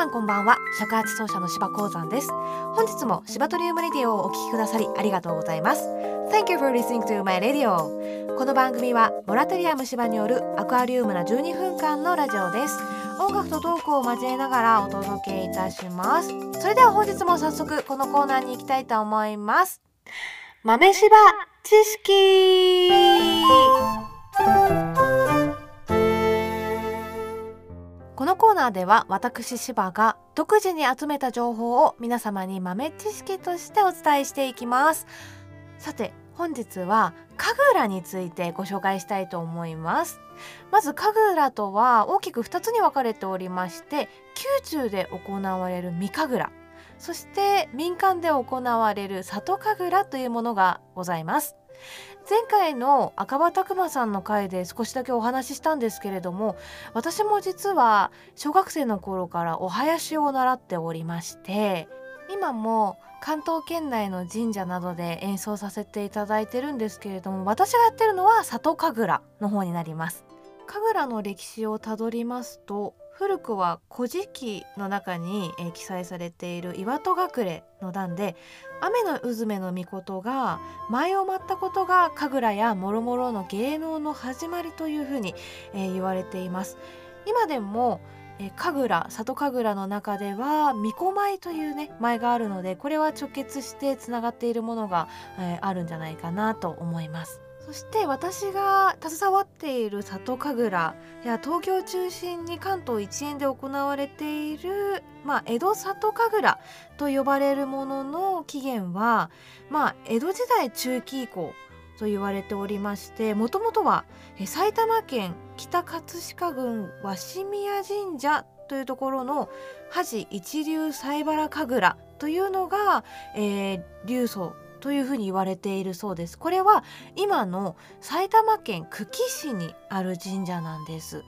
さんこんばんは。尺八奏者の芝鉱山です。本日も芝トリウムレディオをお聞きくださりありがとうございます。Thank you for listening to my radio. この番組はモラトリアム芝によるアクアリウムな12分間のラジオです。音楽とトークを交えながらお届けいたします。それでは本日も早速このコーナーに行きたいと思います。豆柴知識。このコーナーでは私柴が独自に集めた情報を皆様に豆知識としてお伝えしていきます。さて本日は神楽についてご紹介したいと思います。まず神楽とは大きく2つに分かれておりまして宮中で行われる御神楽。そして民間で行われる里神楽というものがございます。前回の赤羽拓磨さんの回で少しだけお話ししたんですけれども私も実は小学生の頃からお囃子を習っておりまして今も関東圏内の神社などで演奏させていただいてるんですけれども私がやってるのは里神楽の方になります。神楽の歴史をたどりますと古くは「古事記」の中に、えー、記載されている「岩戸隠れ」の段で雨のうずめの御事が舞を舞ったことが神楽やもろもろの芸能の始まりというふうに、えー、言われています。今でもえ神楽里神楽の中では巫女舞というね舞があるのでこれは直結してつながっているものが、えー、あるんじゃないかなと思います。そして私が携わっている里神楽や東京中心に関東一円で行われている、まあ、江戸里神楽と呼ばれるものの起源は、まあ、江戸時代中期以降と言われておりましてもともとは埼玉県北葛飾郡鷲宮神社というところの恥一流西原神楽というのが、えー、流祖というふうに言われているそうです。これは今の埼玉県久喜市にある神社なんです。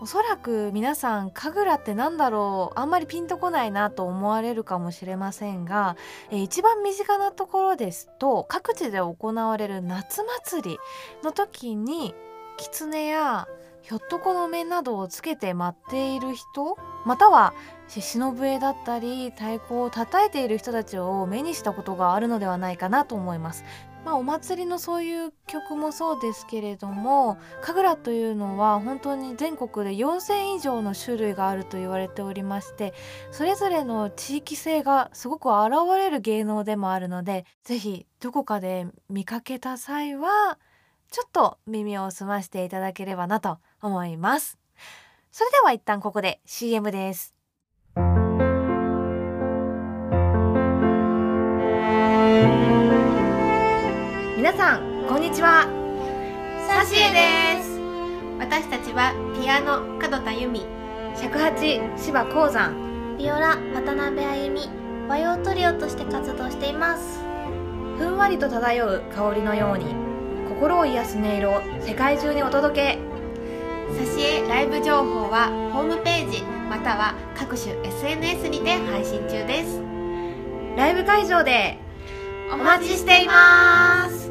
おそらく皆さん神楽って何だろう。あんまりピンとこないなと思われるかもしれませんが、えー、一番身近なところですと各地で行われる夏祭りの時に狐やひょっとこの面などをつけて舞っている人または忍笛だったり太鼓を叩いている人たちを目にしたことがあるのではないかなと思います。まあ、お祭りのそういう曲もそうですけれども神楽というのは本当に全国で4,000以上の種類があると言われておりましてそれぞれの地域性がすごく現れる芸能でもあるので是非どこかで見かけた際はちょっと耳を澄ましていただければなと思います。それでは一旦ここで CM です。さんこんにちは。サシエです。私たちはピアノ門田由美尺八芝鉱山ビオラ渡辺あゆみ和洋トリオとして活動しています。ふんわりと漂う香りのように心を癒す音色を世界中にお届け。サシエライブ情報はホームページまたは各種 SNS にて配信中です。ライブ会場でお待ちしています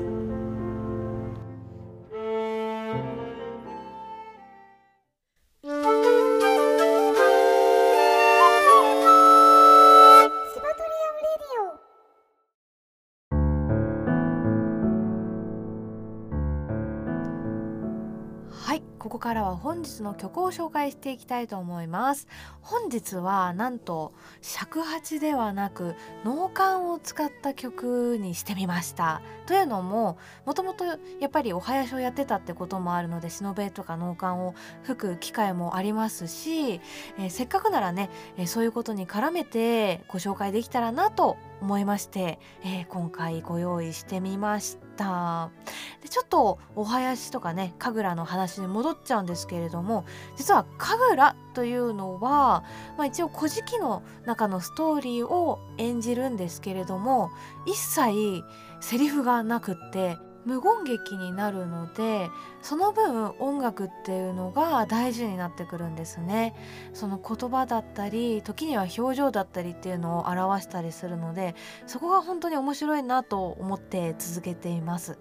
からは本日の曲を紹介していきたいと思います。本日はなんと尺八ではなく脳幹を使った曲にしてみました。というのももともとやっぱりお囃子をやってたってこともあるので忍べとか脳幹を吹く機会もありますし、えー、せっかくならね、えー、そういうことに絡めてご紹介できたらなと思いまして、えー、今回ご用意してみました。た。でちょっとお囃子とかね神楽の話に戻っちゃうんですけれども実は神楽というのは、まあ、一応「古事記」の中のストーリーを演じるんですけれども一切セリフがなくって無言劇になるのでその分音楽っていうのが大事になってくるんですね。その言葉だったり時には表情だったりっていうのを表したりするのでそこが本当に面白いなと思って続けています。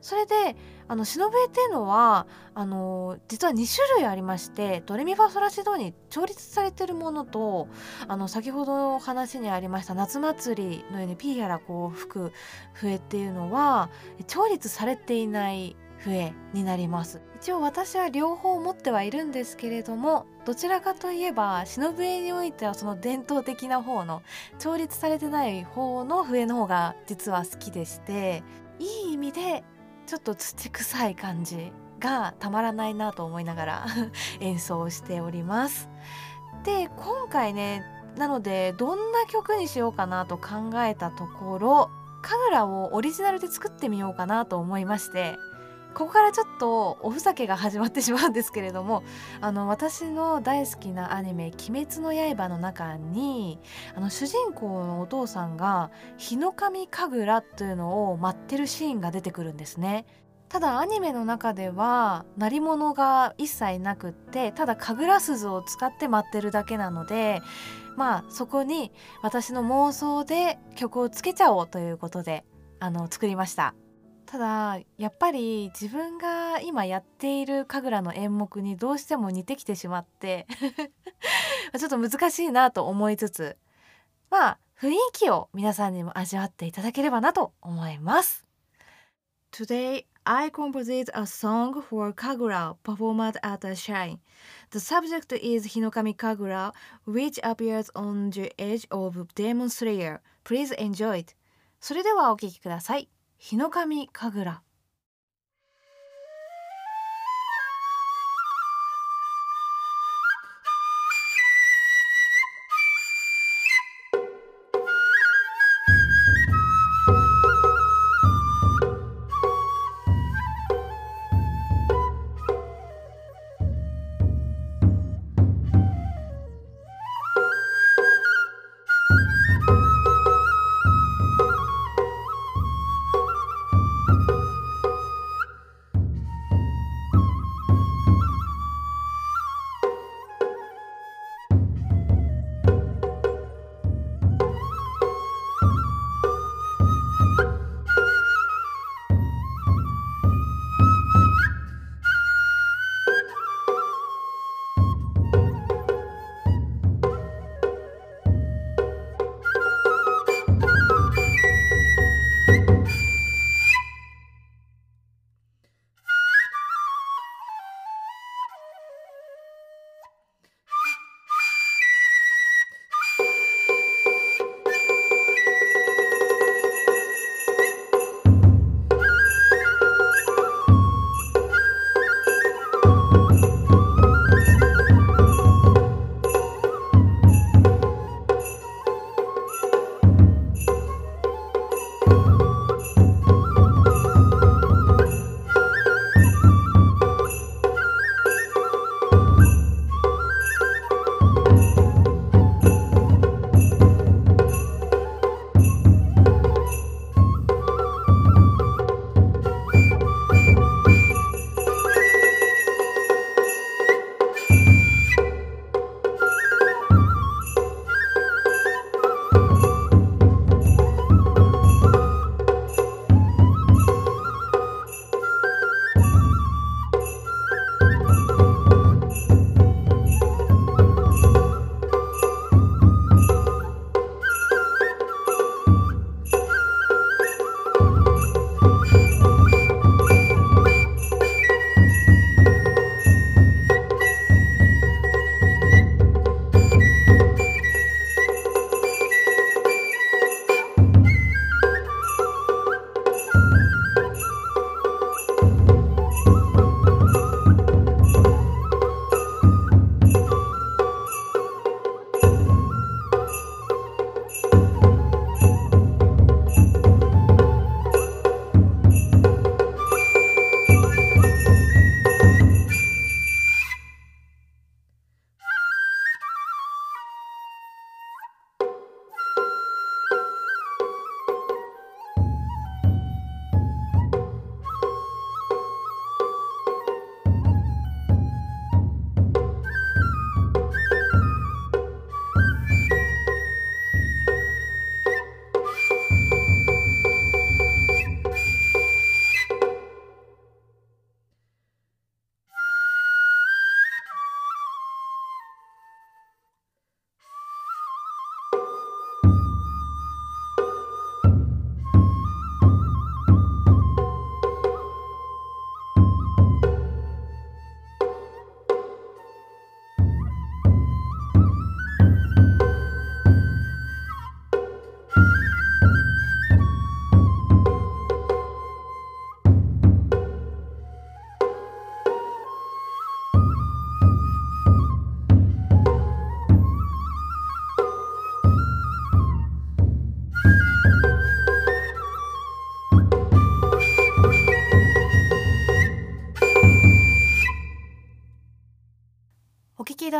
それであの忍笛っていうのはあの実は2種類ありましてドレミファソラシドに調律されてるものとあの先ほどの話にありました夏祭りのようにピーやらこう吹く笛っていうのは調律されていない笛になります。一応私は両方持ってはいるんですけれどもどちらかといえば忍笛においてはその伝統的な方の調律されてない方の笛の方が実は好きでしていい意味でちょっと土臭い感じがたまらないなと思いながら 演奏しております。で今回ねなのでどんな曲にしようかなと考えたところ神楽をオリジナルで作ってみようかなと思いましてここからちょっとおふざけが始まってしまうんですけれどもあの私の大好きなアニメ「鬼滅の刃」の中にあの主人公のお父さんが日の神神楽というのを待ってるシーンが出てくるんですね。ただアニメの中では鳴り物が一切なくってただ神楽鈴を使って待ってるだけなのでまあそこに私の妄想で曲をつけちゃおうということであの作りました。ただやっぱり自分が今やっている神楽の演目にどうしても似てきてしまってちょっと難しいなと思いつつまあ雰囲気を皆さんにも味わっていただければなと思います。Today I composed a song for Kagura performed at a shrine. The subject is Hinokami Kagura, which appears on the edge of Demon Slayer. Please enjoy it. それではお聴きください。日の神神楽。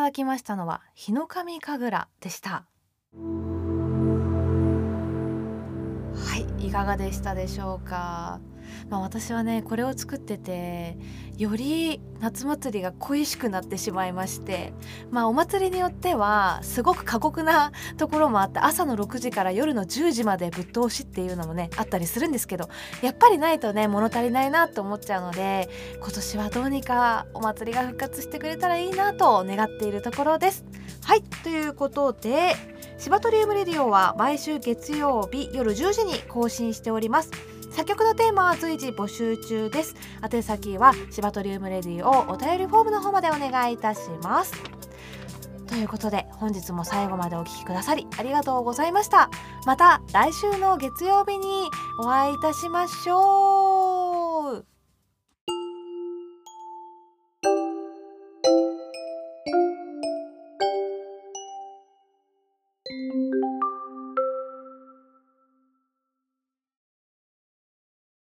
だきましたのは日の神神楽でした。はいいかがでしたでしょうか？まあ、私はねこれを作っててより夏祭りが恋しくなってしまいましてまあお祭りによってはすごく過酷なところもあって朝の6時から夜の10時までぶっ通しっていうのもねあったりするんですけどやっぱりないとね物足りないなと思っちゃうので今年はどうにかお祭りが復活してくれたらいいなと願っているところです。はいということでシバトリウムレディオは毎週月曜日夜10時に更新しております。作曲のテーマは随時募集中です。宛先はシバトリウムレディをお便りフォームの方までお願いいたします。ということで本日も最後までお聴きくださりありがとうございました。また来週の月曜日にお会いいたしましょう。